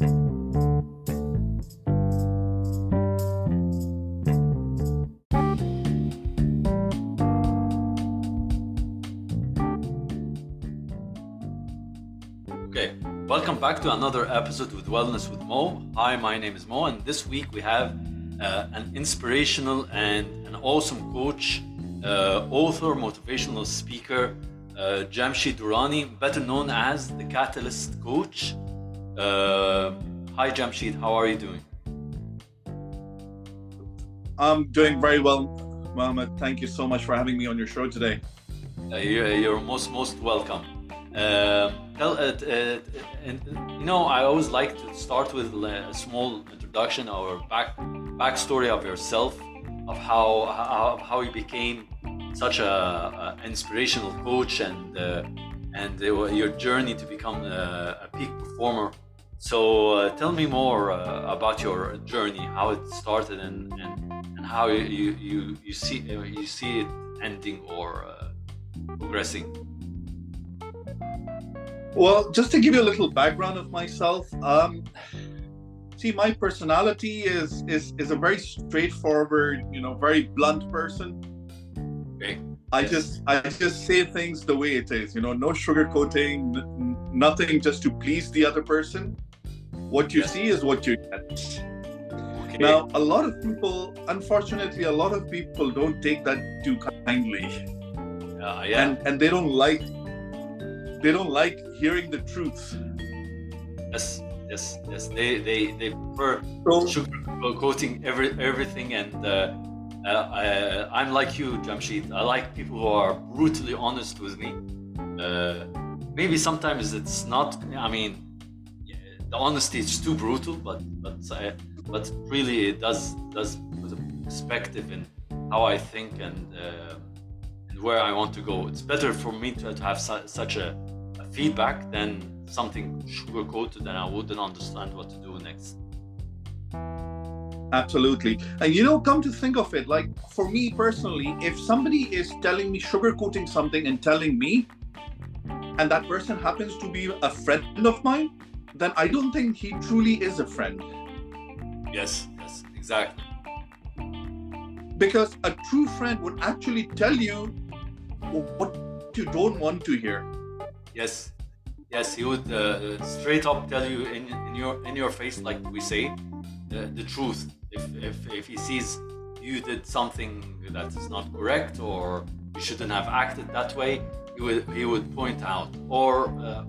Okay, welcome back to another episode with Wellness with Mo. Hi, my name is Mo, and this week we have uh, an inspirational and an awesome coach, uh, author, motivational speaker, uh, Jamshed Durrani, better known as the Catalyst Coach. Uh, hi, Jamshed, how are you doing? I'm doing very well, Mohammed. Thank you so much for having me on your show today. Uh, you're, you're most most welcome. Uh, tell, uh, uh, and, you know, I always like to start with a small introduction or back backstory of yourself, of how how, how you became such a, a inspirational coach and uh, and your journey to become a, a peak performer. So uh, tell me more uh, about your journey, how it started, and and, and how you, you you see you see it ending or progressing. Well, just to give you a little background of myself, um, see, my personality is is is a very straightforward, you know, very blunt person. Okay. I just I just say things the way it is, you know, no sugarcoating, n- nothing just to please the other person. What you see is what you get. Okay. Now, a lot of people, unfortunately, a lot of people don't take that too kindly. Uh, yeah. And and they don't like they don't like hearing the truth. Yes, yes, yes. They they they prefer so, sugarcoating every everything, and uh, uh, I, am like you, Jamshed. I like people who are brutally honest with me. Uh, maybe sometimes it's not. I mean, the honesty is too brutal, but but uh, but really it does does put a perspective in how I think and uh, and where I want to go. It's better for me to, to have su- such a feedback than something sugar coated and I wouldn't understand what to do next. Absolutely. And you know, come to think of it, like for me personally, if somebody is telling me sugarcoating something and telling me, and that person happens to be a friend of mine, then I don't think he truly is a friend. Yes, yes, exactly. Because a true friend would actually tell you what you don't want to hear. Yes, yes, he would uh, straight up tell you in, in your in your face, like we say, the, the truth. If, if if he sees you did something that is not correct or you shouldn't have acted that way, he would he would point out. Or uh,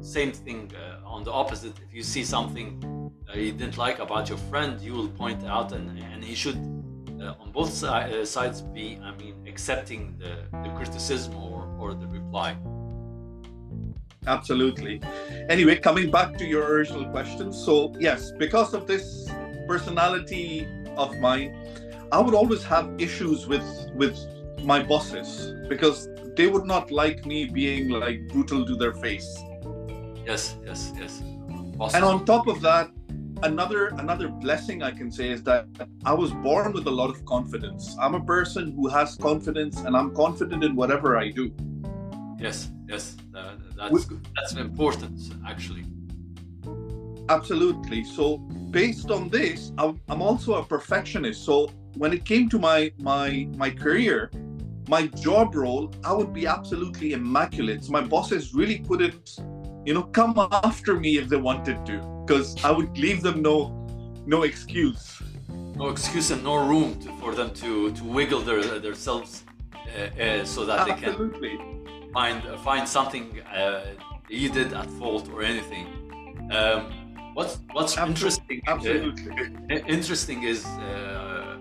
same thing uh, on the opposite. If you see something uh, you didn't like about your friend, you will point out, and and he should uh, on both si- uh, sides be, I mean, accepting the, the criticism or or the reply. Absolutely. Anyway, coming back to your original question. So, yes, because of this personality of mine, I would always have issues with with my bosses because they would not like me being like brutal to their face. Yes, yes, yes. Awesome. And on top of that, another another blessing I can say is that I was born with a lot of confidence. I'm a person who has confidence and I'm confident in whatever I do. Yes, yes, uh, that's that's important actually. Absolutely. So based on this, I'm, I'm also a perfectionist. So when it came to my my my career, my job role, I would be absolutely immaculate. So my bosses really couldn't, you know, come after me if they wanted to, because I would leave them no no excuse. No excuse and no room to, for them to to wiggle their themselves uh, uh, so that absolutely. they can find find something uh, you did at fault or anything. Um, what's what's absolutely. interesting? Absolutely. Uh, interesting is uh,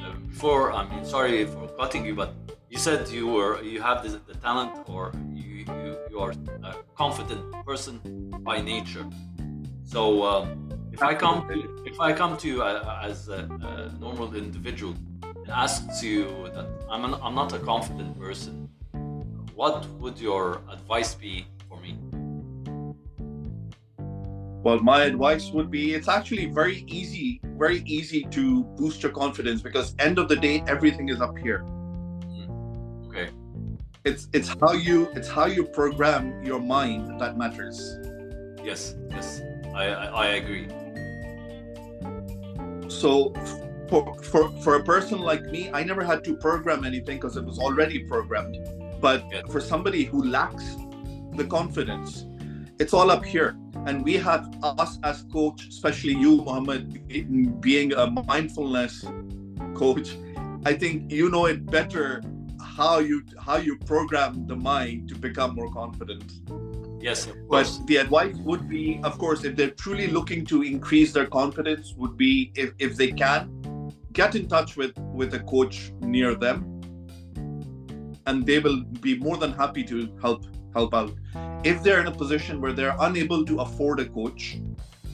uh, before. I mean, sorry for cutting you, but you said you were you have the, the talent or you, you you are a confident person by nature. So um, if I come to, if I come to you uh, as a, a normal individual and ask you that I'm an, I'm not a confident person what would your advice be Well, my advice would be it's actually very easy, very easy to boost your confidence because end of the day, everything is up here. Mm. Okay. It's it's how you it's how you program your mind that matters. Yes, yes. I, I, I agree. So for, for for a person like me, I never had to program anything because it was already programmed. But Yeah. for somebody who lacks the confidence, it's all up here. And we have us as coach, especially you, Mohammed, being a mindfulness coach. I think you know it better how you how you program the mind to become more confident. Yes, of But the advice would be, of course, if they're truly looking to increase their confidence, would be if, if they can, get in touch with with a coach near them, and they will be more than happy to help help out. If they're in a position where they're unable to afford a coach,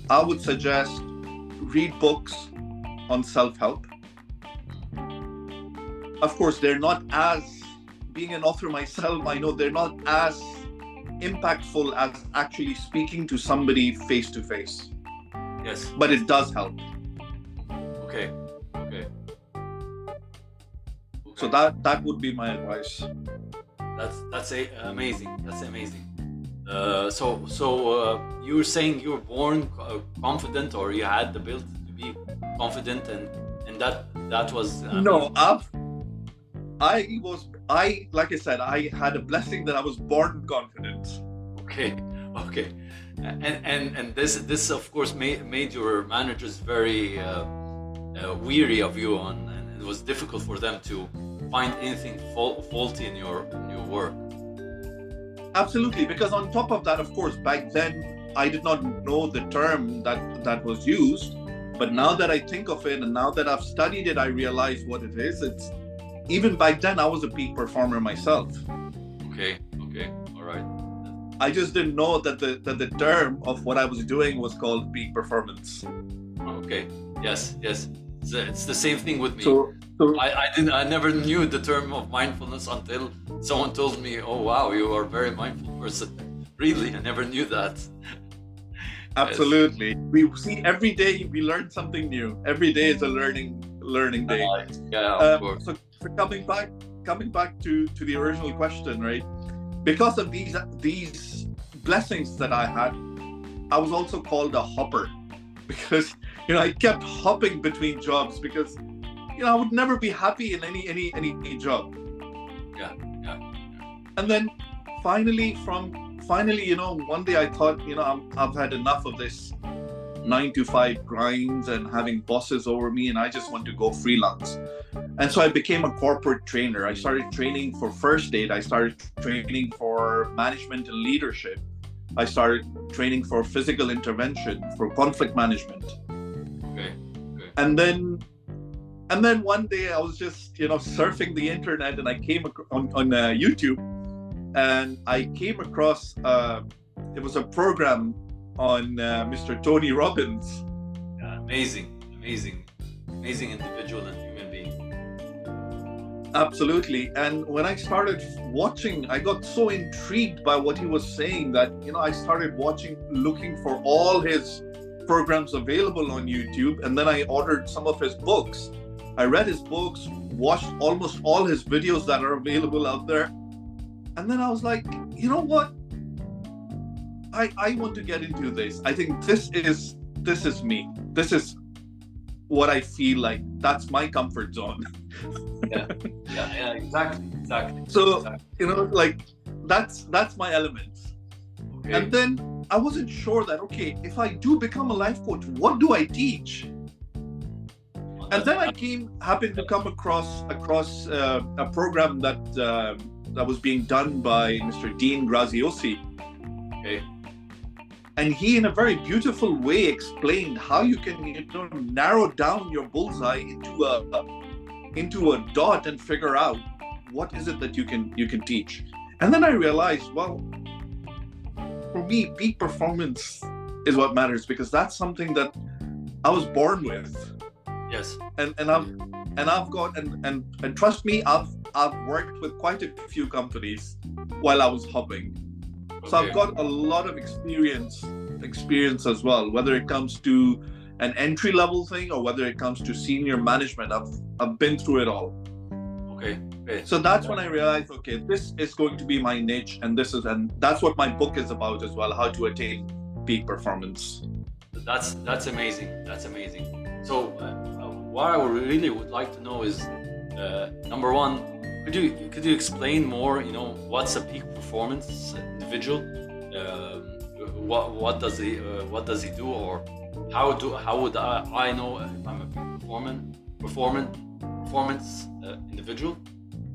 I would suggest read books on self help. Of course, they're not as being an author myself. I know they're not as impactful as actually speaking to somebody face to face, Yes. but it does help. Okay. Okay. So that that would be my advice. That's that's a, amazing. That's amazing. Uh, so so uh, you were saying you were born uh, confident, or you had the ability to be confident, and and that that was uh, No, I've I was I like I said I had a blessing that I was born confident. Okay, okay, and and and this this of course made made your managers very uh, uh, weary of you, on, and it was difficult for them to find anything faul- faulty in your in your work. Absolutely, because on top of that, of course, back then I did not know the term that that was used, but now that I think of it and now that I've studied it, I realize what it is. It's even back then I was a peak performer myself. Okay, okay, all right. I just didn't know that the that the term of what I was doing was called peak performance. Okay, yes, yes. It's, it's the same thing with me. So, so I, I didn't I never knew the term of mindfulness until someone told me, "Oh wow, you are a very mindful person." Really, I never knew that. absolutely, we see every day we learn something new. Every day is a learning learning day. Yeah, of Um, course. so, so coming back coming back to to the original question, right? Because of these these blessings that I had, I was also called a hopper because you know I kept hopping between jobs because you know I would never be happy in any any any, any job. Yeah, yeah. And then finally from finally you know one day I thought you know I'm, I've had enough of this nine to five grinds and having bosses over me and I just want to go freelance. And so I became a corporate trainer. I started training for first aid. I started training for management and leadership. I started training for physical intervention, for conflict management. Okay. And then and then one day I was just, you know, surfing the internet and I came ac- on, on uh, YouTube and I came across uh, it was a program on uh, Mr. Tony Robbins Yeah, amazing, amazing, amazing individual and human being. Absolutely. And when I started watching, I got so intrigued by what he was saying that, you know, I started watching, looking for all his programs available on YouTube. And then I ordered some of his books. I read his books, watched almost all his videos that are available out there. And then I was like, you know what? I, I want to get into this. I think this is this is me. This is what I feel like. That's my comfort zone. Yeah, yeah, yeah, exactly, exactly. So exactly. you know like that's that's my elements okay. and then i wasn't sure that okay if i do become a life coach what do i teach and then i came happened to come across across uh, a program that uh, that was being done by mr dean graziosi. Okay, and he in a very beautiful way explained how you can you know narrow down your bullseye into a into a dot and figure out what is it that you can you can teach. And then i realized well for me peak performance is what matters because that's something that i was born with yes, and and i've and i've got and and, and trust me i've i've worked with quite a few companies while i was hopping so okay. I've got a lot of experience experience as well, whether it comes to an entry level thing or whether it comes to senior management. I've I've been through it all. okay, okay. So that's when I realized, okay, this is going to be my niche, and this is and that's what my book is about as well, how to attain peak performance. that's that's amazing. That's amazing. So, uh, uh, what I really would like to know is, uh, number one, could you could you explain more? You know, what's a peak performance individual? Um, what what does he uh, what does he do, or how do how would I, I know if I'm a peak performance performance performance uh, individual?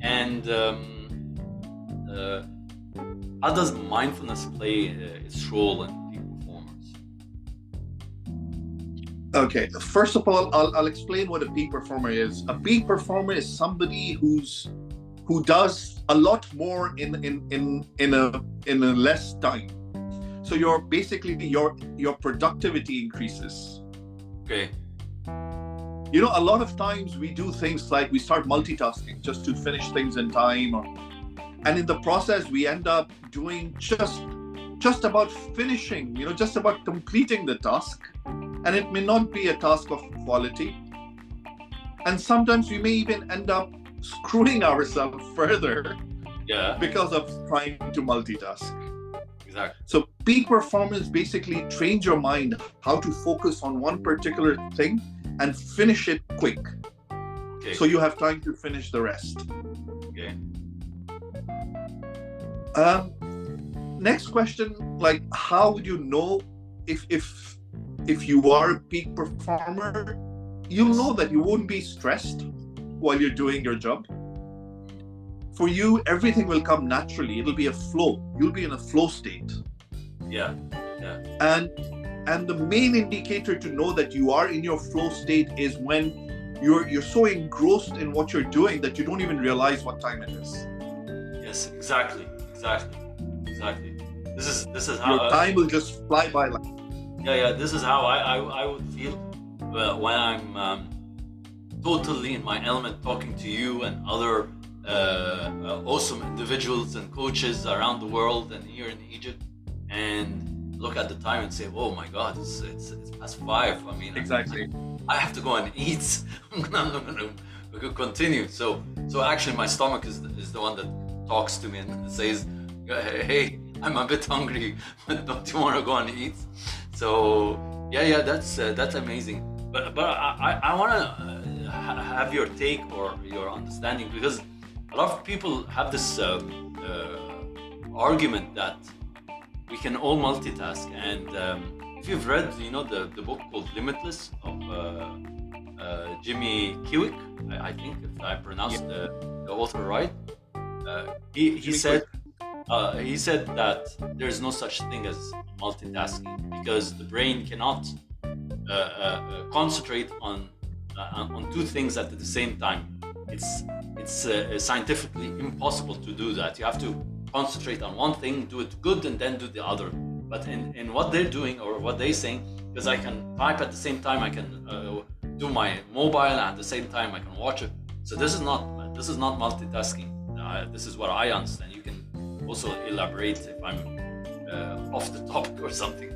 And um, uh, how does mindfulness play its role in Okay, first of all, I'll, I'll explain what a peak performer is. A peak performer is somebody who's who does a lot more in in in in a in a less time. So your basically your your productivity increases. Okay. You know, a lot of times we do things like we start multitasking just to finish things in time, or, and in the process we end up doing just just about finishing. You know, just about completing the task and it may not be a task of quality. And sometimes we may even end up screwing ourselves further yeah. because of trying to multitask. Exactly. So peak performance basically trains your mind how to focus on one particular thing and finish it quick. Okay. So you have time to finish the rest. Okay. Um, next question, like how would you know if if if you are a peak performer, you'll know that you won't be stressed while you're doing your job. For you, everything will come naturally. It'll be a flow. You'll be in a flow state. Yeah. Yeah. And and the main indicator to know that you are in your flow state is when you're you're so engrossed in what you're doing that you don't even realize what time it is. Yes, exactly. Exactly. Exactly. This is this is how your time will just fly by like yeah yeah this is how i i, I would feel uh, when i'm um, totally in my element talking to you and other uh, uh, awesome individuals and coaches around the world and here in egypt and look at the time and say oh my god it's it's, it's past five. I mean exactly. I, I have to go and eat. I'm gonna, we could continue. So so actually my stomach is, is the one that talks to me and says hey i'm a bit hungry but don't you want to go and eat so yeah, yeah, that's uh, that's amazing. But but I I want to uh, have your take or your understanding because a lot of people have this uh, uh, argument that we can all multitask. And um, if you've read, you know, the, the book called Limitless of uh, uh, Jimmy Kwik, I, I, think if I pronounced yeah. the, the author right, he he said. He said that there's no such thing as multitasking because the brain cannot uh, uh, uh concentrate on uh, on two things at the same time. It's it's uh, scientifically impossible to do that. You have to concentrate on one thing, do it good, and then do the other. But in, in what they're doing or what they're saying, because I can type at the same time, I can do my mobile, at the same time I can watch it. So this is not this is not multitasking. this is what I understand. You can also elaborate if I'm uh, off the topic or something?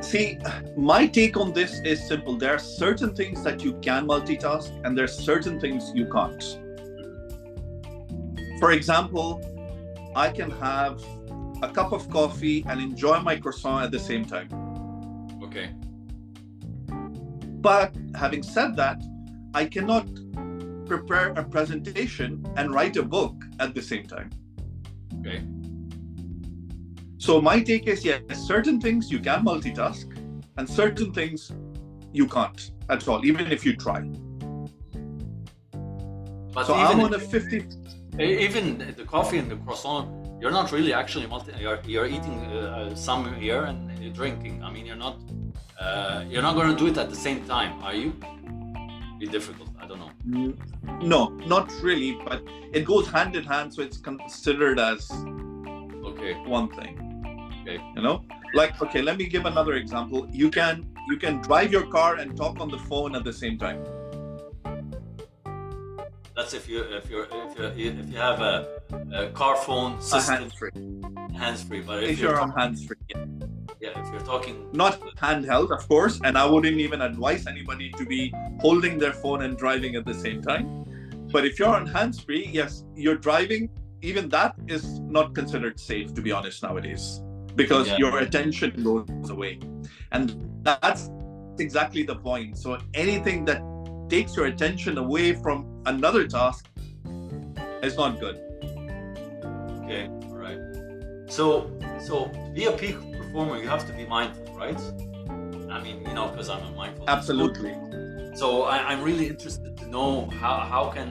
See, my take on this is simple. There are certain things that you can multitask, and there are certain things you can't. For example, I can have a cup of coffee and enjoy my croissant at the same time. Okay. But having said that, I cannot prepare a presentation and write a book at the same time. Okay. So my take is yes, certain things you can multitask, and certain things you can't at all, even if you try. But so I'm on a 50. Even the coffee and the croissant, you're not really actually multi. You're, you're eating uh, some here and you're drinking. I mean, you're not. Uh, you're not going to do it at the same time, are you? Be difficult. I don't know. No, not really. But it goes hand in hand, so it's considered as okay one thing. Okay. You know, like okay, let me give another example. You can you can drive your car and talk on the phone at the same time. That's if you if you're if you if you have a, a car phone system. hands free. Hands free, but if, if you're, you're on hands free. Yeah. Yeah, if you're talking. Not handheld, of course, and I wouldn't even advise anybody to be holding their phone and driving at the same time. But if you're on hands free, yes, you're driving. Even that is not considered safe, to be honest, nowadays because yeah. your attention goes away. And that's exactly the point. So anything that takes your attention away from another task is not good. Okay, all right. So, so be a peak performer, you have to be mindful, right? I mean, you know, because I'm a mindful. Absolutely. So I, am really interested to know how how can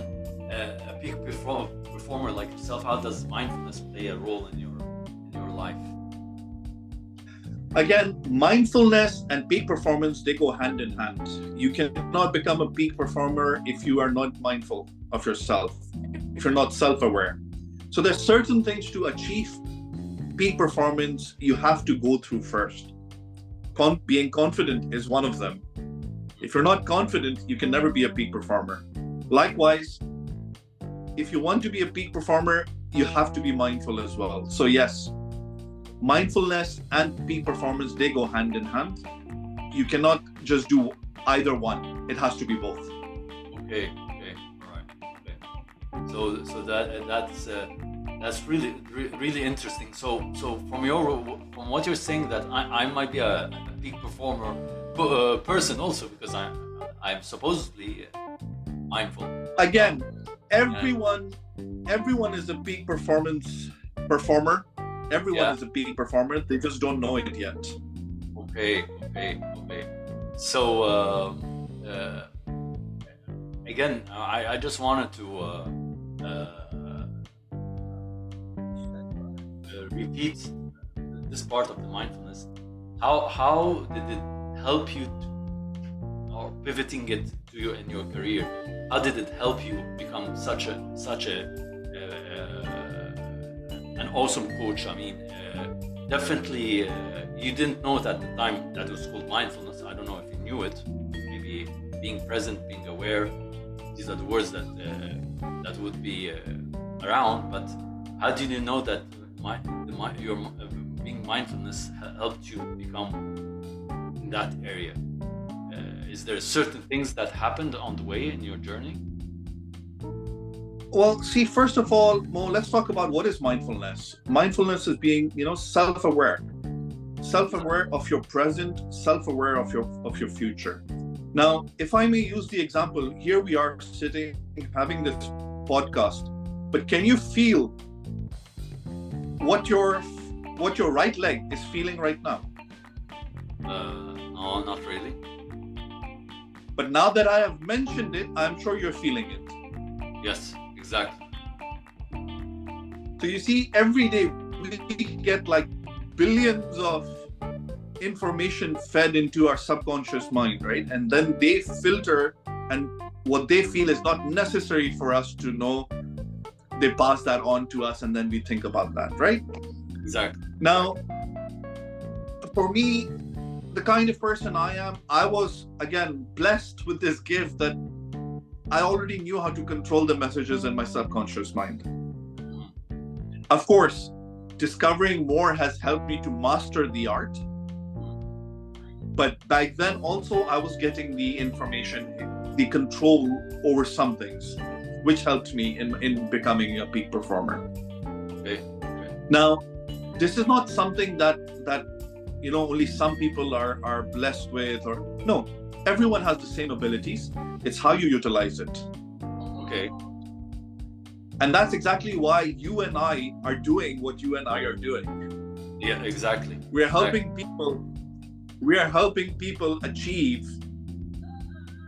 uh, a peak perform, performer like yourself, how does mindfulness play a role in your in your life? Again, mindfulness and peak performance they go hand in hand. You cannot become a peak performer if you are not mindful of yourself, if you're not self-aware. So there's certain things to achieve peak performance you have to go through first. Con- being confident is one of them. If you're not confident, you can never be a peak performer. Likewise, if you want to be a peak performer, you have to be mindful as well. So yes, mindfulness and peak performance they go hand in hand you cannot just do either one it has to be both okay okay all right okay so so that that's uh, that's really really interesting so so from your from what you're saying that i, I might be a, a peak performer uh, person also because I'm i'm supposedly mindful again everyone everyone is a peak performance performer Everyone yeah. is a peak performer. They just don't know it yet. Okay, okay, okay. So uh, uh, again, I, I just wanted to repeat this part of the mindfulness. How how did it help you, to, or pivoting it to you in your career? How did it help you become such a such a an awesome coach. I mean, uh, definitely, uh, you didn't know it at the time that was called mindfulness. I don't know if you knew it. Maybe being present, being aware. These are the words that uh, that would be uh, around. But how did you know that my, the, my, your uh, being mindfulness helped you become in that area? Uh, is there certain things that happened on the way in your journey? Well, see, first of all, Mo, let's talk about what is mindfulness. Mindfulness is being, you know, self-aware, self-aware of your present, self-aware of your of your future. Now, if I may use the example, here we are sitting having this podcast, but can you feel what your what your right leg is feeling right now? Uh, no, not really. But now that I have mentioned it, I'm sure you're feeling it. Yes. Exactly. So you see, every day we get like billions of information fed into our subconscious mind, right? And then they filter, and what they feel is not necessary for us to know, they pass that on to us, and then we think about that, right? Exactly. Now, for me, the kind of person I am, I was again blessed with this gift that I already knew how to control the messages in my subconscious mind. Mm-hmm. Of course, discovering more has helped me to master the art. But back then, also, I was getting the information, the control over some things, which helped me in, in becoming a peak performer. Okay. okay. Now, this is not something that that you know only some people are are blessed with, or no, everyone has the same abilities it's how you utilize it okay and that's exactly why you and i are doing what you and i are doing yeah exactly we're helping exactly. people we are helping people achieve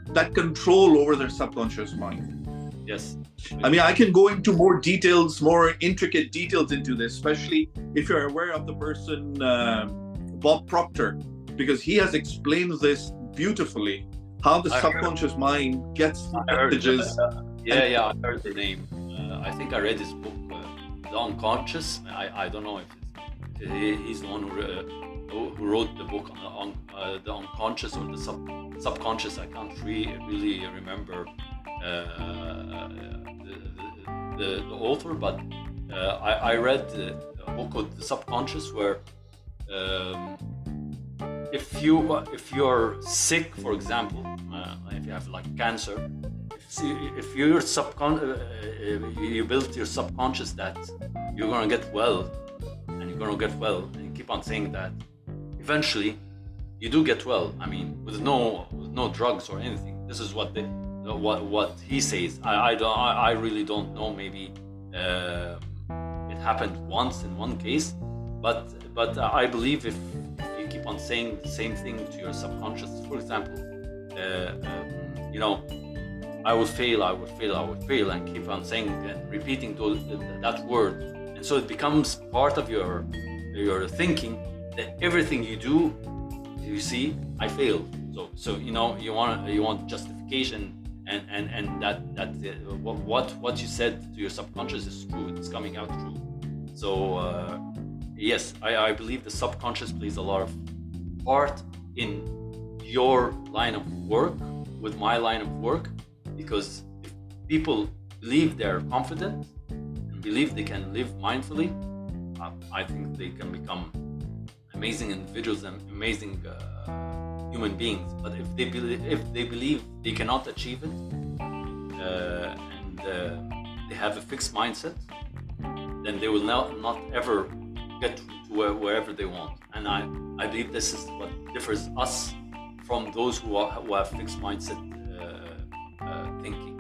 that control over their subconscious mind yes i mean i can go into more details more intricate details into this especially if you're aware of the person uh, bob proctor because he has explained this beautifully how the I subconscious heard, mind gets messages. uh, yeah, yeah, I heard the name. Uh, I think I read his book, uh, The Unconscious. I, I don't know if it's, he's the one who, uh, who wrote the book on uh, the unconscious or the sub, subconscious. I can't really, really remember uh, the, the, the, author, but I, I read a book called The Subconscious where um, if you if you're sick, for example, uh, if you have like cancer, if, you're subcon uh, uh, you build your subconscious that you're gonna get well, and you're gonna get well, and you keep on saying that, eventually you do get well. I mean, with no with no drugs or anything. This is what the what what he says. I I don't I, I really don't know. Maybe uh, it happened once in one case, but but I believe if, if you keep on saying the same thing to your subconscious, for example, uh, um, you know, I will fail, I will fail, I will fail, and keep on saying and repeating those, that word, and so it becomes part of your your thinking that everything you do, you see, I failed. So so you know you want you want justification and and and that that uh, what what you said to your subconscious is true. It's coming out true. So uh, yes, I, I believe the subconscious plays a lot of part in your line of work with my line of work because if people believe they're confident and believe they can live mindfully, I think they can become amazing individuals and amazing uh, human beings. But if they believe if they believe they cannot achieve it uh, and uh, they have a fixed mindset, then they will not not ever get to where, wherever they want. And I I believe this is what differs us from those who, are, who have fixed mindset uh, uh, thinking.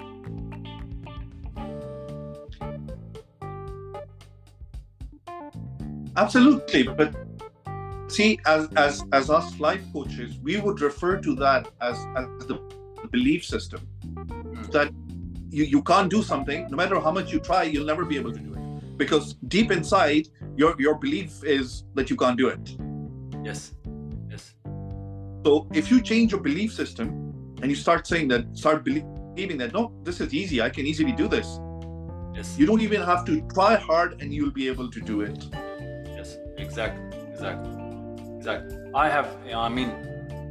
Absolutely, but see, as as as us life coaches, we would refer to that as as the belief system. Mm. that you, you can't do something no matter how much you try you'll never be able to do it. Because deep inside your your belief is that you can't do it. Yes. Yes. So if you change your belief system and you start saying that start believing that no this is easy i can easily do this yes. you don't even have to try hard and you'll be able to do it. Yes. Exactly. Exactly exactly i have i mean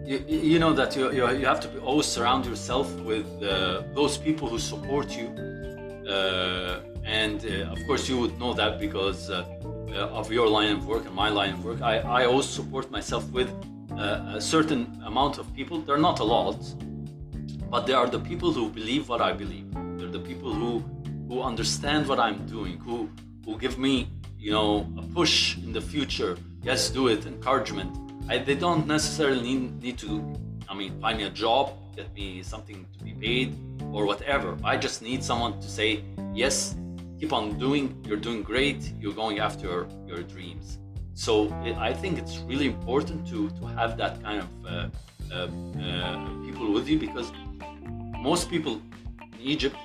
you, you know that you, you, you have to always surround yourself with uh, those people who support you. Uh, and uh, of course you would know that because uh, uh, of your line of work and my line of work. I, I always support myself with uh, a certain amount of people. They're not a lot but they are the people who believe what I believe. They're the people who who understand what I'm doing who who give me you know a push in the future yes do it encouragement I, they don't necessarily need, need to, I mean, find me a job, get me something to be paid, or whatever. I just need someone to say, yes, keep on doing, you're doing great, you're going after your, your dreams. So it, I think it's really important to, to have that kind of uh, uh, uh, people with you because most people in Egypt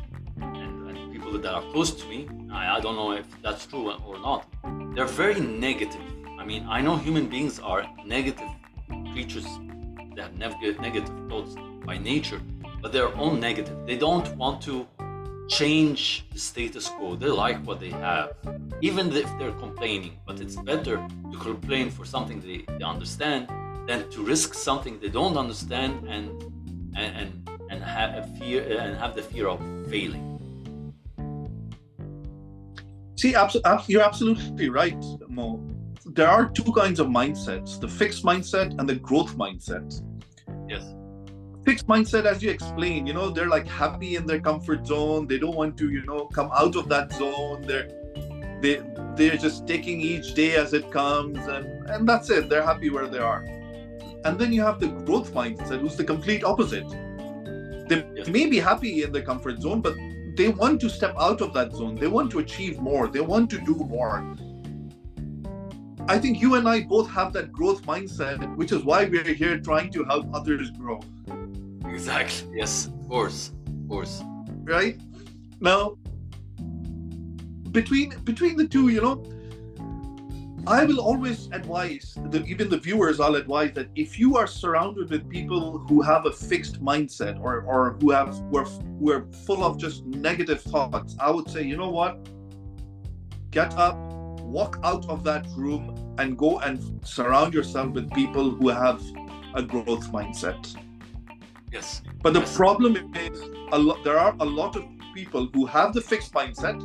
and, and, people that are close to me, I, I don't know if that's true or not, they're very negative mean, I know human beings are negative creatures. They have negative thoughts by nature, but they're all negative. They don't want to change the status quo. They like what they have, even if they're complaining. But it's better to complain for something they, they understand than to risk something they don't understand and and and, and have a fear and have the fear of failing. See, abso- you're absolutely right, Mo there are two kinds of mindsets the fixed mindset and the growth mindset. Yes. Fixed mindset as you explained you know they're like happy in their comfort zone. They don't want to you know come out of that zone. They're they they're just taking each day as it comes and and that's it. They're happy where they are. And then you have the growth mindset who's the complete opposite. They yes. may be happy in their comfort zone but they want to step out of that zone. They want to achieve more. They want to do more I think you and I both have that growth mindset, which is why we're here trying to help others grow. Exactly. Yes, of course. Of course. Right? Now, between between the two, you know, I will always advise, the, even the viewers, I'll advise that if you are surrounded with people who have a fixed mindset or, or who have who are, who are full of just negative thoughts, I would say, you know what? Get up, walk out of that room and go and surround yourself with people who have a growth mindset. Yes. But the yes. problem is, a lot, there are a lot of people who have the fixed mindset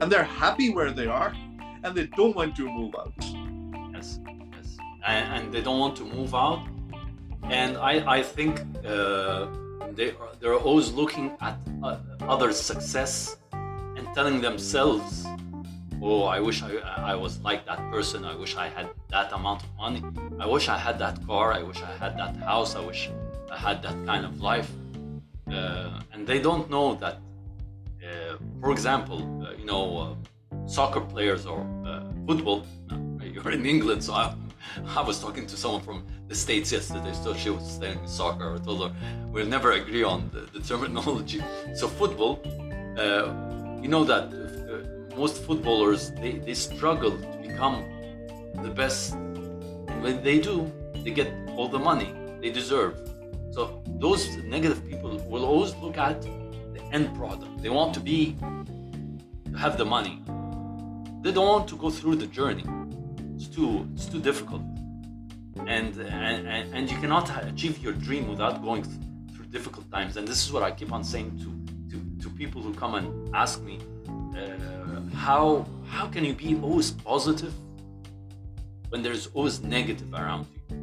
and they're happy where they are and they don't want to move out. Yes, yes. And, and they don't want to move out. And I, I think uh, they, are, they're always looking at uh, others' success and telling themselves oh, I wish I, I was like that person. I wish I had that amount of money. I wish I had that car. I wish I had that house. I wish I had that kind of life. Uh, and they don't know that, uh, for example, uh, you know, uh, soccer players or uh, football. You're in England, so I, I was talking to someone from the States yesterday, so she was saying soccer. I told her we'll never agree on the, the terminology. So, football, uh, you know that most footballers they, they struggle to become the best. And when they do they get all the money they deserve. So those negative people will always look at the end product. They want to be to have the money. They don't want to go through the journey. It's too it's too difficult. And and, and you cannot achieve your dream without going through difficult times. And this is what i keep on saying to to, to people who come and ask me uh, how how can you be always positive when there's always negative around you?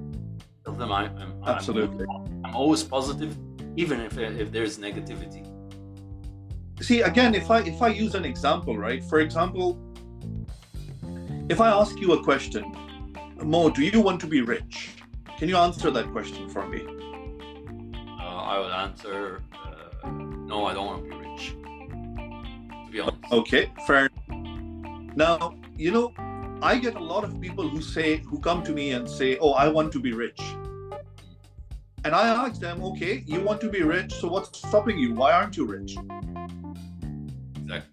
Tell them I, am absolutely. I'm, I'm, always positive, even if if there's negativity. See, again, if I if I use an example, right? For example, if I ask you a question, Mo, do you want to be rich? Can you answer that question for me? Uh, I would answer, uh, no, I don't want to be rich to be honest. Okay, fair. Now, you know, I get a lot of people who say, who come to me and say, Oh, I want to be rich. And I ask them, Okay, you want to be rich, so what's stopping you? Why aren't you rich? Exactly.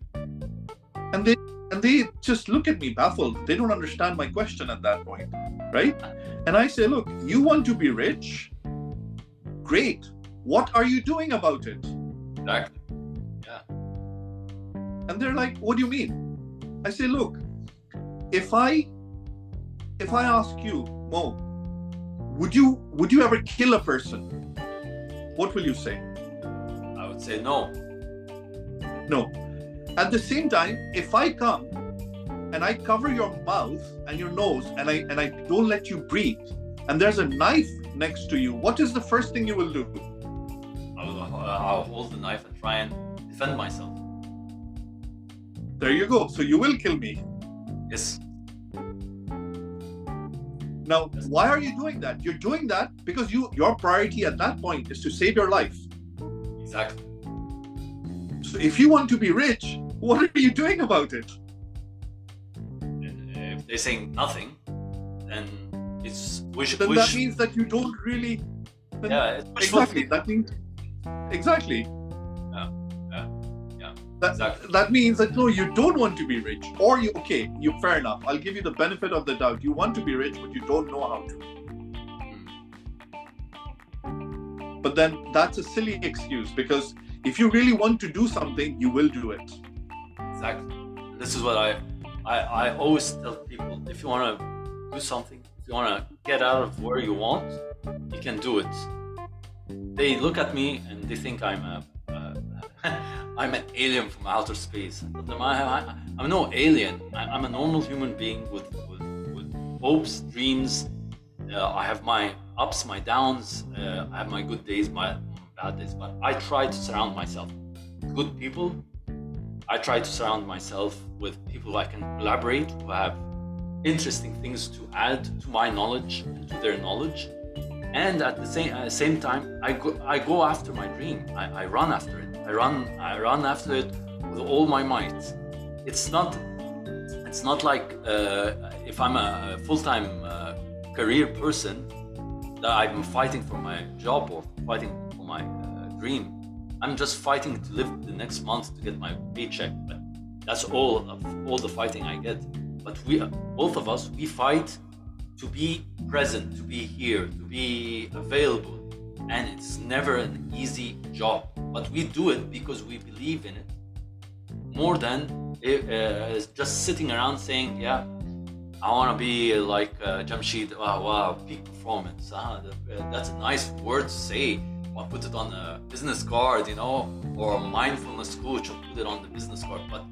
And they and they just look at me baffled. They don't understand my question at that point, right? And I say, Look, you want to be rich? Great. What are you doing about it? Exactly. And they're like, what do you mean? I say, look, if I if I ask you, Mo, would you would you ever kill a person? What will you say? I would say no. No. At the same time, if I come and I cover your mouth and your nose and I and I don't let you breathe, and there's a knife next to you, what is the first thing you will do? I'll, uh, I'll hold the knife and try and defend myself. There you go. So you will kill me. Yes. Now, why are you doing that? You're doing that because you your priority at that point is to save your life. Exactly. So if you want to be rich, what are you doing about it? If they're saying nothing, then it's wish. Then wish. that means that you don't really. Yeah, exactly. That means exactly. That, exactly. that means that no, you don't want to be rich, or you okay, you fair enough. I'll give you the benefit of the doubt. You want to be rich, but you don't know how to. Hmm. But then that's a silly excuse because if you really want to do something, you will do it. Exactly. This is what I, I, I always tell people: if you want to do something, if you want to get out of where you want, you can do it. They look at me and they think I'm a I'm an alien from outer space. I, am no alien. I, am a normal human being with, with, with hopes, dreams. Uh, I have my ups, my downs. Uh, I have my good days, my bad days. But I try to surround myself with good people. I try to surround myself with people who I can collaborate, who have interesting things to add to my knowledge and to their knowledge. And at the same, uh, same time, I go, I go after my dream. I, I run after it. I run I run after it with all my might. It's not it's not like uh, if I'm a full-time uh, career person that I'm fighting for my job or fighting for my uh, dream. I'm just fighting to live the next month to get my paycheck. But that's all of all the fighting I get. But we both of us we fight to be present, to be here, to be available, and it's never an easy job but we do it because we believe in it more than uh, just sitting around saying yeah i want to be like uh, jamshed wow, wow peak performance ah, that's a nice word to say I'll put it on a business card, you know, or a mindfulness coach will put it on the business card. But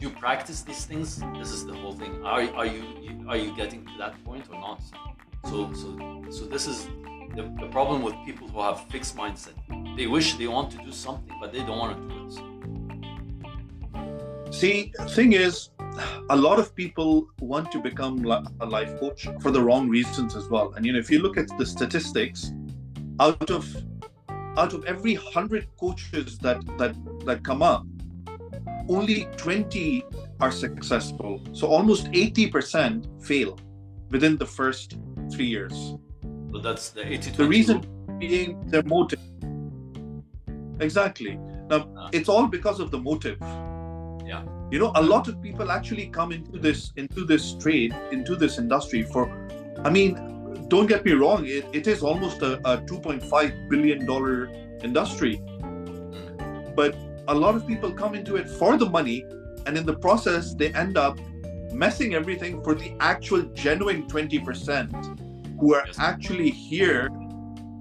you practice these things, this is the whole thing. Are, are you are you getting to that point or not? So so so this is the, the problem with people who have fixed mindset. They wish they want to do something, but they don't want to do it. See, thing is, a lot of people want to become a life coach for the wrong reasons as well. And you know, if you look at the statistics, out of out of every hundred coaches that that that come up, only 20 are successful. So almost 80% fail within the first three years. Well, that's the 80 The reason being their motive. Exactly. Now, ah. it's all because of the motive. Yeah. You know, a lot of people actually come into this into this trade, into this industry for I mean, don't get me wrong, it, it is almost a, a $2.5 billion industry. Hmm. But a lot of people come into it for the money, and in the process, they end up messing everything for the actual genuine 20% who are actually here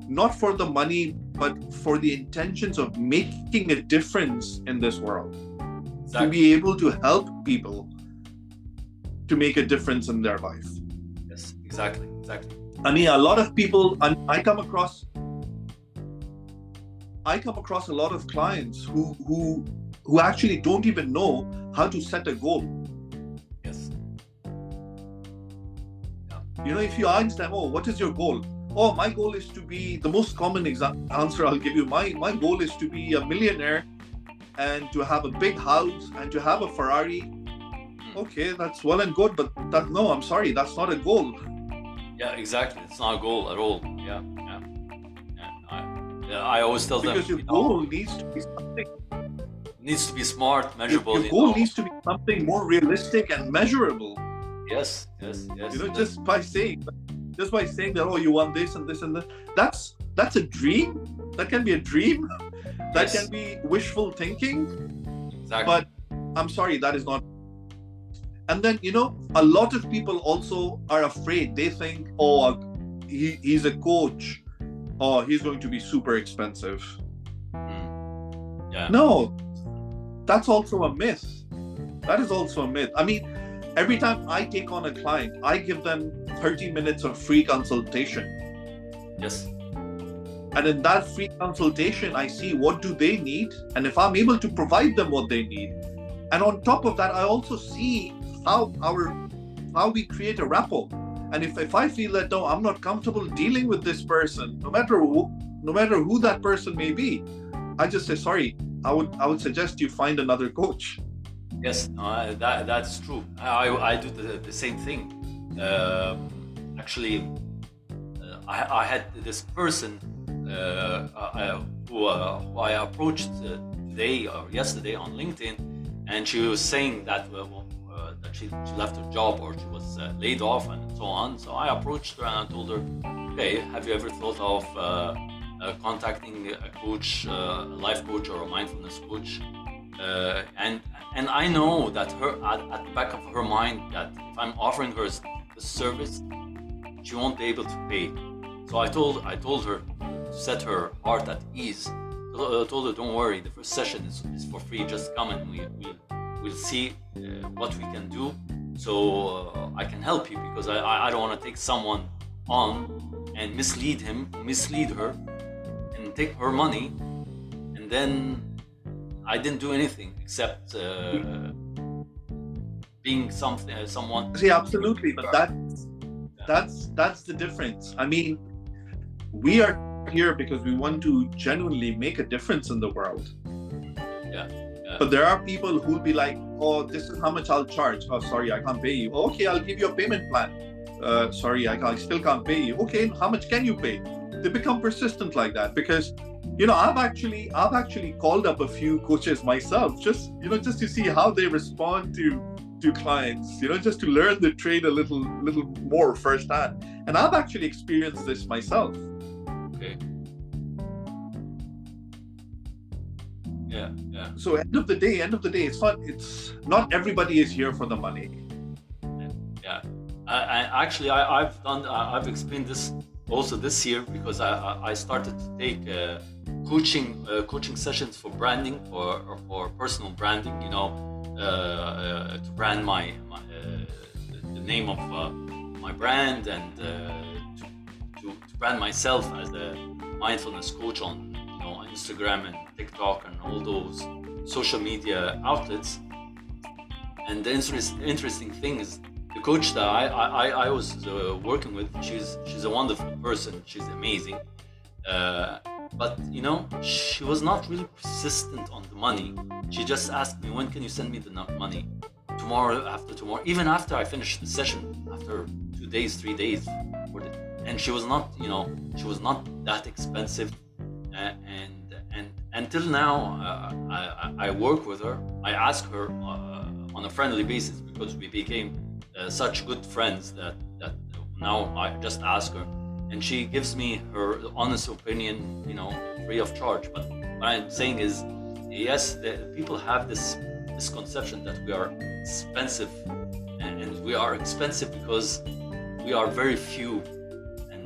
not for the money, but for the intentions of making a difference in this world. Exactly. To be able to help people to make a difference in their life. Yes, exactly, exactly. I mean, a lot of people, I come across I come across a lot of clients who who who actually don't even know how to set a goal. You know, if you ask them, "Oh, what is your goal?" Oh, my goal is to be the most common exa- answer I'll give you. My my goal is to be a millionaire and to have a big house and to have a Ferrari. Okay, that's well and good, but that no, I'm sorry, that's not a goal. Yeah, exactly. It's not a goal at all. Yeah. Yeah. yeah I yeah, I always tell because them because your goal know, needs to be something needs to be smart, measurable. Your, your goal know. needs to be something more realistic and measurable. Yes, yes, yes. You know, just by saying, just by saying that, oh, you want this and this and that. That's that's a dream. That can be a dream. That yes. can be wishful thinking. Exactly. But I'm sorry, that is not. And then you know, a lot of people also are afraid. They think, oh, he, he's a coach oh, he's going to be super expensive. Mm. Yeah. No, that's also a myth. That is also a myth. I mean, every time I take on a client, I give them 30 minutes of free consultation. Yes. And in that free consultation, I see what do they need, and if I'm able to provide them what they need. And on top of that, I also see how our how we create a rapport and if, if I feel that no, I'm not comfortable dealing with this person, no matter who, no matter who that person may be, I just say sorry. I would I would suggest you find another coach. Yes, uh, that that's true. I I do the, the same thing. Uh, actually, uh, I, I had this person uh, who, uh, who I approached uh, today or yesterday on LinkedIn, and she was saying that that she, she left her job or she was laid off and so on. So I approached her and I told her, okay, have you ever thought of contacting a coach, a life coach or a mindfulness coach? Uh, and and I know that her at, at, the back of her mind that if I'm offering her the service, she won't be able to pay. So I told I told her to set her heart at ease. I told her, don't worry, the first session is, is for free. Just come and we, we we'll see uh, what we can do so uh, I can help you because I, I don't want to take someone on and mislead him, mislead her, and take her money, and then I didn't do anything except uh, being something, uh, someone. See, absolutely, but that that's that's the difference. I mean, we are here because we want to genuinely make a difference in the world. Yeah. But there are people who'll be like, oh, this is how much I'll charge. Oh, sorry, I can't pay you. Okay, I'll give you a payment plan. Uh, sorry, I, can't, I still can't pay you. Okay, how much can you pay? They become persistent like that because, you know, I've actually I've actually called up a few coaches myself, just you know, just to see how they respond to to clients. You know, just to learn the trade a little little more firsthand. And I've actually experienced this myself. Okay. yeah yeah so end of the day end of the day it's not it's not everybody is here for the money yeah I, I actually I, have done i've explained this also this year because i i started to take uh, coaching uh, coaching sessions for branding for for personal branding you know uh, uh to brand my, my uh, the name of uh, my brand and to, to, to brand myself as a mindfulness coach on Instagram and TikTok and all those social media outlets. and the interest, interesting thing is the coach that I I, I was uh, working with. She's she's a wonderful person. She's amazing. Uh, but you know, she was not really persistent on the money. She just asked me, "When can you send me the money?" Tomorrow, after tomorrow, even after I finished the session, after two days, three days, and she was not, you know, she was not that expensive, uh, and and until now, uh, I, I work with her. I ask her uh, on a friendly basis because we became uh, such good friends that that now I just ask her and she gives me her honest opinion, you know, free of charge. But what I'm saying is, yes, the, people have this misconception that we are expensive, and, and, we are expensive because we are very few, and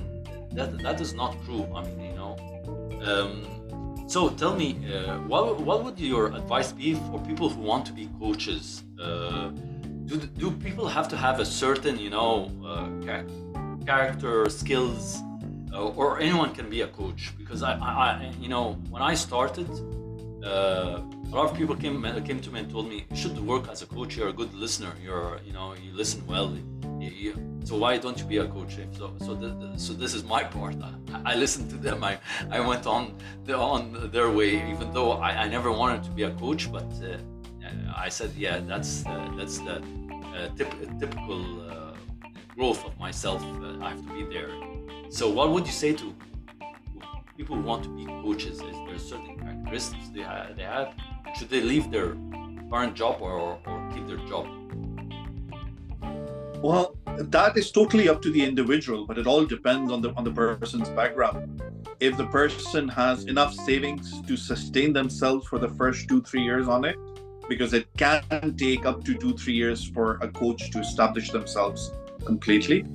that that is not true. I mean, you know. Um, so tell me, uh, what what would your advice be for people who want to be coaches? Uh, do, do people have to have a certain, you know, uh, character, skills, uh, or anyone can be a coach. Because I, I, you know, when I started, uh, a lot of people came came to me and told me, "You should work as a coach. You're a good listener. You're, you know, you listen well. You, you, so why don't you be a coach?" So, so, the, so this is my part. I, I, listened to them. I, I went on the, on their way, even though I, I never wanted to be a coach. But uh, I said, "Yeah, that's uh, that's the uh, typ- typical." Uh, growth of myself. I have to be there. So, what would you say to people who want to be coaches? Is there certain characteristics they have? They have? Should they leave their current job or, or keep their job? Well, that is totally up to the individual, but it all depends on the on the person's background. If the person has enough savings to sustain themselves for the first two three years on it, because it can take up to two three years for a coach to establish themselves completely.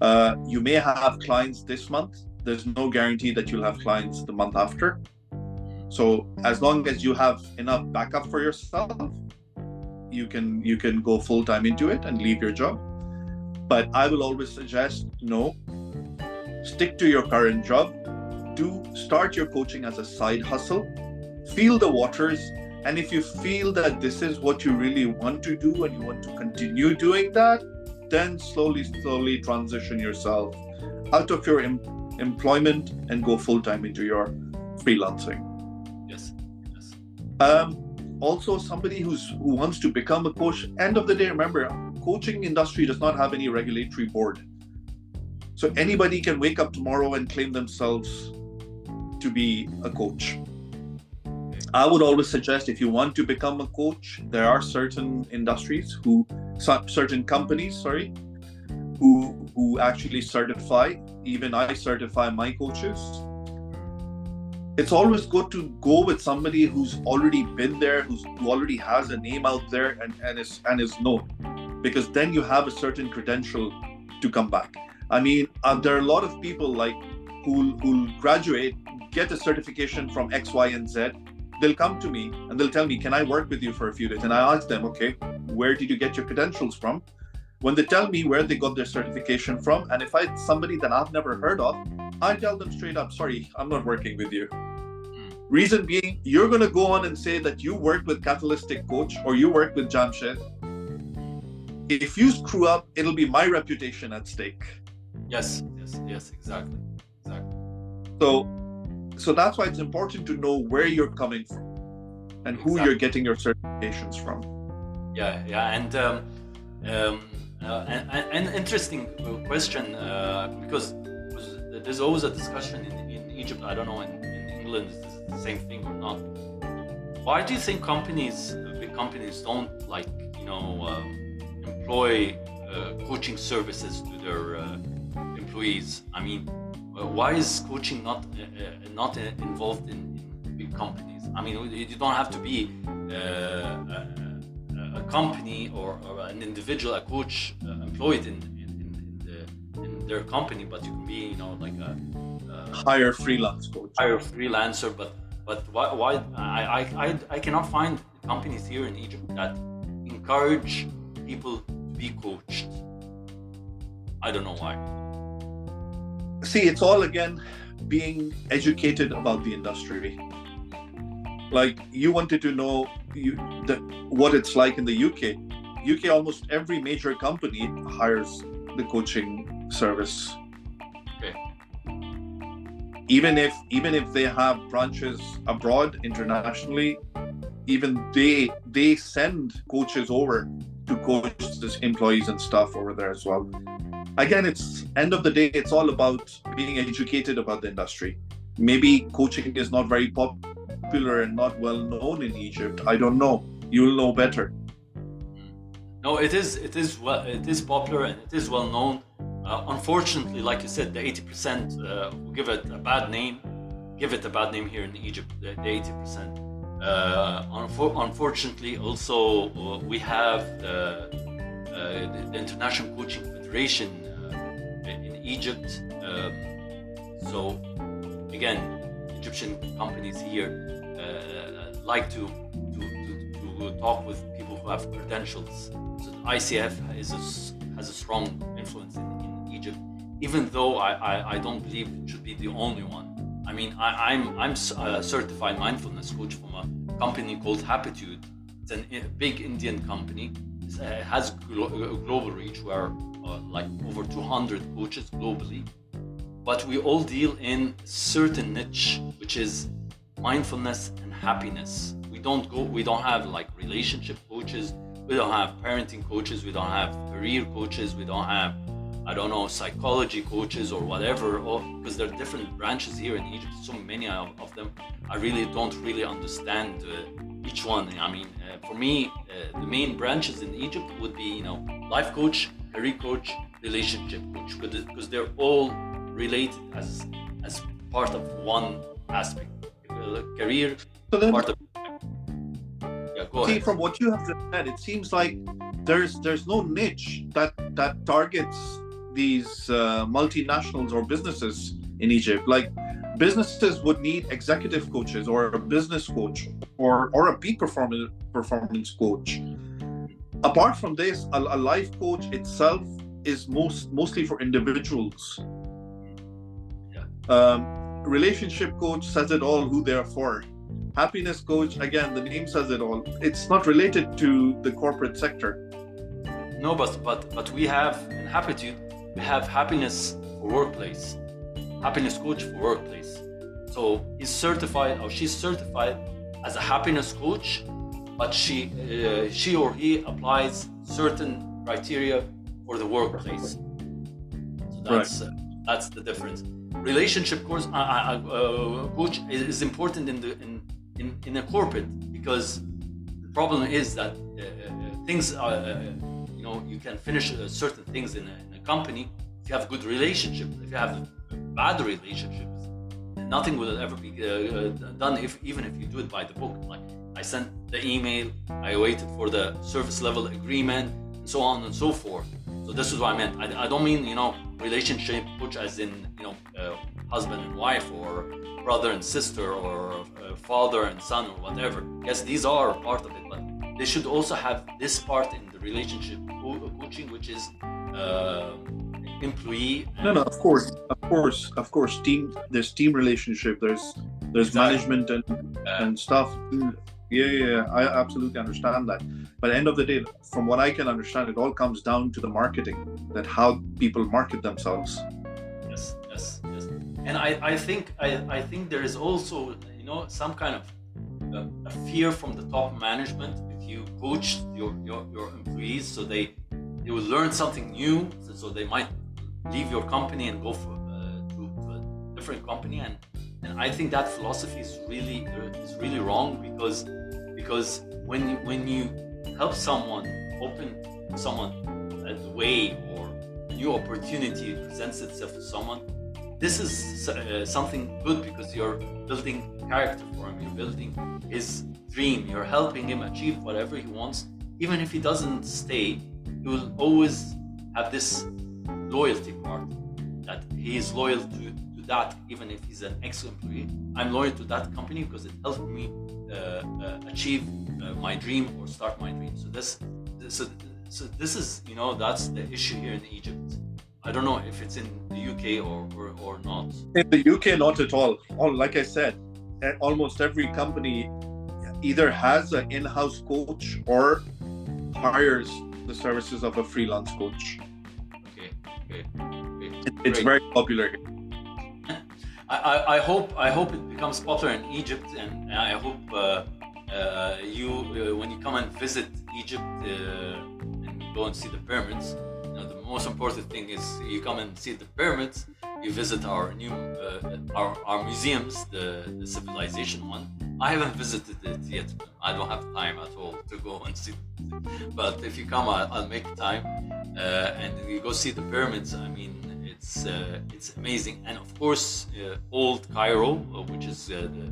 Uh, you may have clients this month. There's no guarantee that you'll have clients the month after. So as long as you have enough backup for yourself, you can you can go full time into it and leave your job. But I will always suggest no. Stick to your current job. Do start your coaching as a side hustle. Feel the waters and if you feel that this is what you really want to do and you want to continue doing that, then slowly, slowly transition yourself out of your em- employment and go full time into your freelancing. Yes. Yes. Um, also, somebody who's who wants to become a coach. End of the day, remember, coaching industry does not have any regulatory board, so anybody can wake up tomorrow and claim themselves to be a coach. I would always suggest if you want to become a coach, there are certain industries who, certain companies, sorry, who who actually certify. Even I certify my coaches. It's always good to go with somebody who's already been there, who's who already has a name out there and, and is and is known, because then you have a certain credential to come back. I mean, uh, there are a lot of people like who who graduate, get a certification from X, Y, and Z, they'll come to me and they'll tell me, Can I work with you for a few days? And I ask them, Okay, where did you get your credentials from? When they tell me where they got their certification from, and if I somebody that I've never heard of, I tell them straight up, Sorry, I'm not working with you. Hmm. Reason being, you're going to go on and say that you worked with Catalytic Coach or you worked with Jamshed. If you screw up, it'll be my reputation at stake. Yes, yes, yes, exactly. Exactly. So so that's why it's important to know where you're coming from and who exactly. you're getting your certifications from. Yeah yeah and um, um, uh, an, interesting question uh, because there's always a discussion in, in egypt i don't know in, in england is the same thing or not. Why do you think companies big companies don't like you know um, employ uh, coaching services to their uh, employees? I mean uh, why is coaching not uh, uh, not involved in, in, big companies? I mean, you don't have to be a, a, company or, or, an individual, a coach employed in, in, the, in, their company, but you can be, you know, like a, a hire freelance coach, hire freelancer. But but why, why I, I I cannot find companies here in Egypt that encourage people to be coached. I don't know why see it's all again being educated about the industry like you wanted to know you the, what it's like in the uk UK almost every major company hires the coaching service. Okay. Even if even if they have branches abroad internationally, even they they send coaches over to coach the employees and stuff over there as well. Again, it's end of the day, it's all about being educated about the industry. Maybe coaching is not very popular and not well known in Egypt. I don't know. You'll know better. No, it is. It is well. It is popular and it is well known. Uh, unfortunately, like you said, the 80% uh, give it a bad name, give it a bad name here in Egypt. The, the 80%. Uh, unfor- unfortunately, also uh, we have the, uh, the, International Coaching Federation uh, Egypt. Um, so again, Egyptian companies here like to, to, to, to talk with people who have credentials So ICF is a, has a strong influence in, in Egypt, even though I, I, I, don't believe it should be the only one. I mean, I, am I'm, I'm a certified mindfulness coach from a company called Happitude. It's a big Indian company. It uh, has glo- global reach. We're uh, like over 200 coaches globally, but we all deal in certain niche, which is mindfulness and happiness. We don't go. We don't have like relationship coaches we don't have parenting coaches we don't have career coaches we don't have i don't know psychology coaches or whatever because there are different branches here in egypt so many of, of them i really don't really understand uh, each one i mean uh, for me uh, the main branches in egypt would be you know life coach career coach relationship coach because they're all related as as part of one aspect career so then, part of See, ahead. from what you have said, it seems like there's there's no niche that that targets these uh, multinationals or businesses in Egypt. Like businesses would need executive coaches or a business coach or or a peak performance performance coach. Apart from this, a, a life coach itself is most mostly for individuals. Yeah. Um, relationship coach says it all who they're for happiness coach again the name says it all it's not related to the corporate sector no but but but we have in happitude we have happiness for workplace happiness coach for workplace so he's certified or she's certified as a happiness coach but she uh, she or he applies certain criteria for the workplace so that's right. uh, that's the difference relationship course uh, uh, coach is important in the in in, in a corporate because the problem is that uh, uh things are, uh, you know, you can finish uh, certain things in a, in a, company if you have a good relationship. If you have bad relationships, nothing will ever be done if even if you do it by the book. Like I sent the email, I waited for the service level agreement, and so on and so forth. So this is what I meant. I, I don't mean you know relationship, which as in you know uh, husband and wife or brother and sister or uh, father and son or whatever. Yes, these are part of it, but they should also have this part in the relationship coaching, which is uh, employee. No, no, of course, course, of course. Team, there's team relationship. There's there's exactly. management and and stuff. Yeah, yeah, yeah, I absolutely understand that. But end of the day, from what I can understand, it all comes down to the marketing, that how people market themselves. Yes, yes, yes. And I, I think I, I think there is also you know some kind of a, uh, a fear from the top management if you coach your, your, your employees so they they will learn something new so, so they might leave your company and go for to, to a different company and and I think that philosophy is really is really wrong because because when you, when you help someone open someone a way or new opportunity presents itself to someone this is uh, something good because you're building character for him you're building his dream you're helping him achieve whatever he wants. Even if he doesn't stay he will always have this loyalty part that he is loyal to that, even if he's an ex-employee, I'm loyal to that company because it helped me uh, uh, achieve uh, my dream or start my dream. So this, so, so this is, you know, that's the issue here in Egypt. I don't know if it's in the UK or, or, or not. In the UK, not at all. all. Like I said, almost every company either has an in-house coach or hires the services of a freelance coach. Okay, okay, okay. It's Great. very popular here. I, I, hope I hope it becomes popular in Egypt, and I hope uh, uh, you uh, when you come and visit Egypt uh, and go and see the pyramids. You know, the most important thing is you come and see the pyramids. You visit our new uh, our, our museums, the, the civilization one. I haven't visited it yet. I don't have time at all to go and see. But if you come, I'll, I'll make time uh, and you go see the pyramids. I mean, it's uh, it's amazing, and of course, uh, old Cairo, uh, which is uh, the,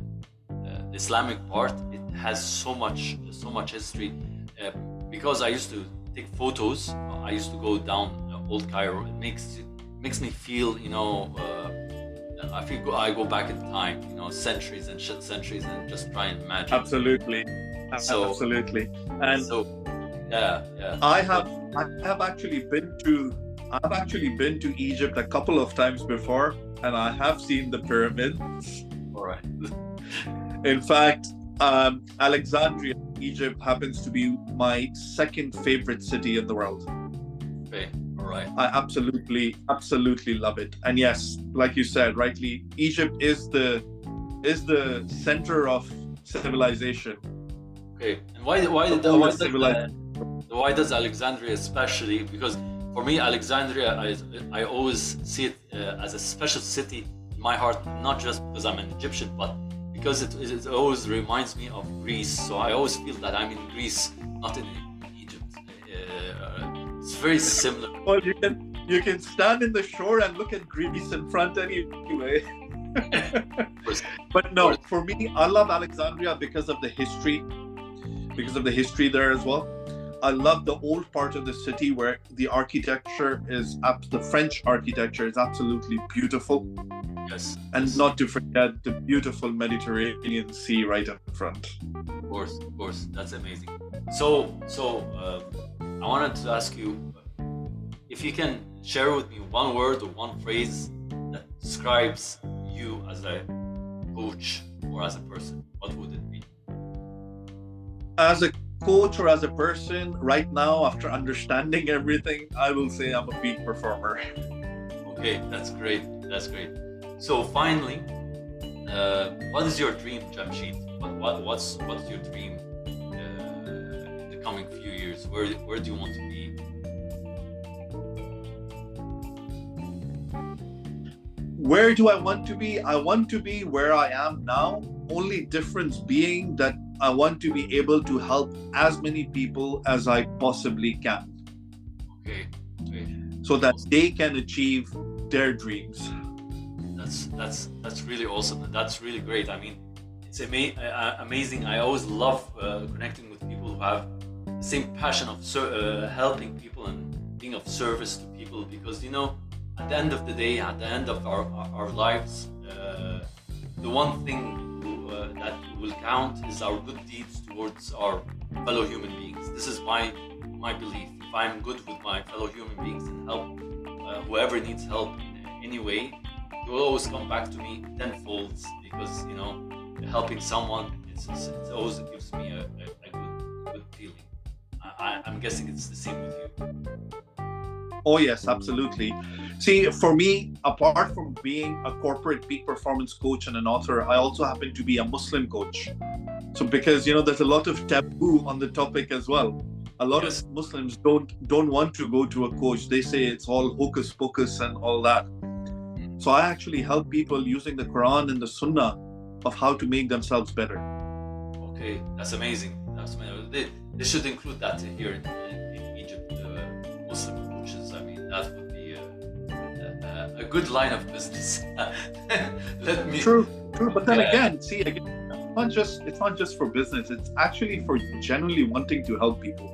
uh, the Islamic part, it has so much so much history. Because I used to take photos, I used to go down uh, old Cairo. It makes it makes me feel, you know. Uh, I feel go, I go back in time, you know, centuries and shit centuries, and just try and imagine. Absolutely, So- absolutely. And So, yeah, yeah. I have I have actually been to I've actually been to Egypt a couple of times before, and I have seen the pyramids. All right. In fact, um, Alexandria, Egypt, happens to be my second favorite city in the world. Okay. All right. I absolutely, absolutely love it. And yes, like you said, rightly, Egypt is the is the center of civilization. Okay, and why why why, oldest does, uh, why does Alexandria especially? Because for me, Alexandria, I, I always see it uh, as a special city in my heart, not just because I'm an Egyptian, but because it, it always reminds me of Greece. So I always feel that I'm in Greece, not in Egypt. Uh, it's very similar. Well, you can you can stand in the shore and look at Greece in front anyway. but no, for me, I love Alexandria because of the history, because of the history there as well. I love the old part of the city where the architecture is up. The French architecture is absolutely beautiful, Yes, and yes, not to forget the beautiful Mediterranean Sea right in front. of course, of course, that's amazing. So, so uh, I wanted to ask you if you can share with me one word or one phrase that describes you as a coach or as a person. What would it be? As a coach or as a person, right now, after understanding everything, I will say I'm a peak performer. Okay, that's great. That's great. So finally, uh, what is your dream, Jamshed? What, what what's what's your dream uh, in the coming few years? Where where do you want to be? Where do I want to be? I want to be where I am now. Only difference being that I want to be able to help as many people as I possibly can Okay, okay. so that they can achieve their dreams. That's that's that's really awesome. That's really great. I mean, it's ama- uh, amazing. I always love uh, connecting with people who have the same passion of ser- uh, helping people and being of service to people. Because you know, at the end of the day, at the end of our our, our lives, uh, the one thing count is our good deeds towards our fellow human beings. This is my my belief. If I'm good with my fellow human beings and help uh, whoever needs help in any way, it will always come back to me tenfold because you know helping someone it's, it's, it always gives me a, a, a good good feeling. I, I'm guessing it's the same with you. Oh, yes, absolutely. See, for me, apart from being a corporate peak performance coach and an author, I also happen to be a Muslim coach. So, because you know, there's a lot of taboo on the topic as well. A lot Yes. of Muslims don't don't want to go to a coach. They say it's all hocus pocus and all that. So, I actually help people using the Quran and the Sunnah of how to make themselves better. Okay, that's amazing. That's amazing. They, they should include that here in, in, Egypt. Uh, Muslim good line of business. Let me. True, true. But then Yeah. again, see, again, it's not just it's not just for business. It's actually for genuinely wanting to help people.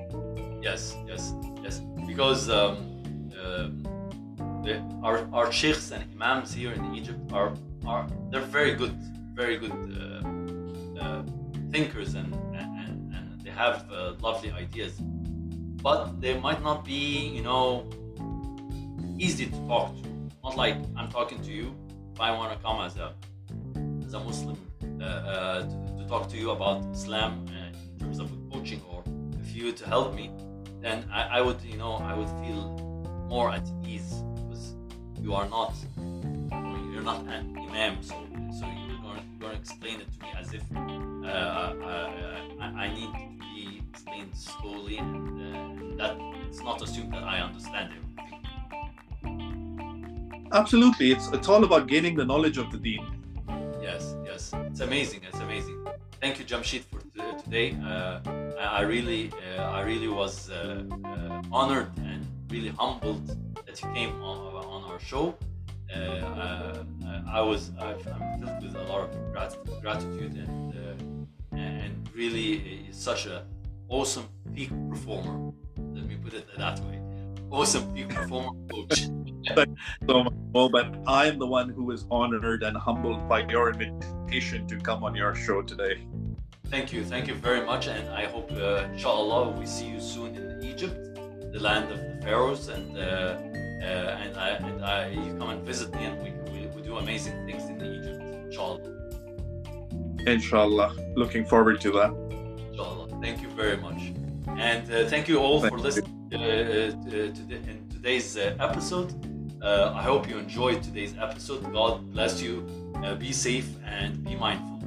Yes, yes, yes. Because um, uh, the, our our sheikhs and imams here in Egypt are are they're very good, very good uh, uh, thinkers and, and and they have uh, lovely ideas, but they might not be, you know, easy to talk to. Not like I'm talking to you. If I want to come as a as a Muslim uh, uh, to, to talk to you about Islam uh, in terms of coaching or if you to help me, then I, I would, you know, I would feel more at ease because you are not, you're not an imam, so so you're going, you're to explain it to me as if uh, uh, I, I need to be explained slowly, and that it's not assumed that I understand everything. Absolutely, it's it's all about gaining the knowledge of the deen. Yes, yes, it's amazing. It's amazing. Thank you, Jamshed, for t- today. Uh, I I really, uh, I really was uh, uh, honored and really humbled that you came on on our show. Uh, uh, I was, I've, I'm filled with a lot of grat- gratitude and uh, and really such a awesome peak performer. Let me put it that way. Awesome peak performer coach. So much more, but I am the one who is honored and humbled by your invitation to come on your show today. Thank you, thank you very much, and I hope, uh, inshallah, we see you soon in Egypt, the land of the pharaohs, and uh, uh, and I and I, you come and visit me, and we, we, we do amazing things in Egypt, inshallah. Inshallah. Looking forward to that. Inshallah. Thank you very much, and uh, thank you all Thank for listening uh, to, to the, in today's uh, episode. Uh, I hope you enjoyed today's episode. God bless you. Uh, be safe and be mindful.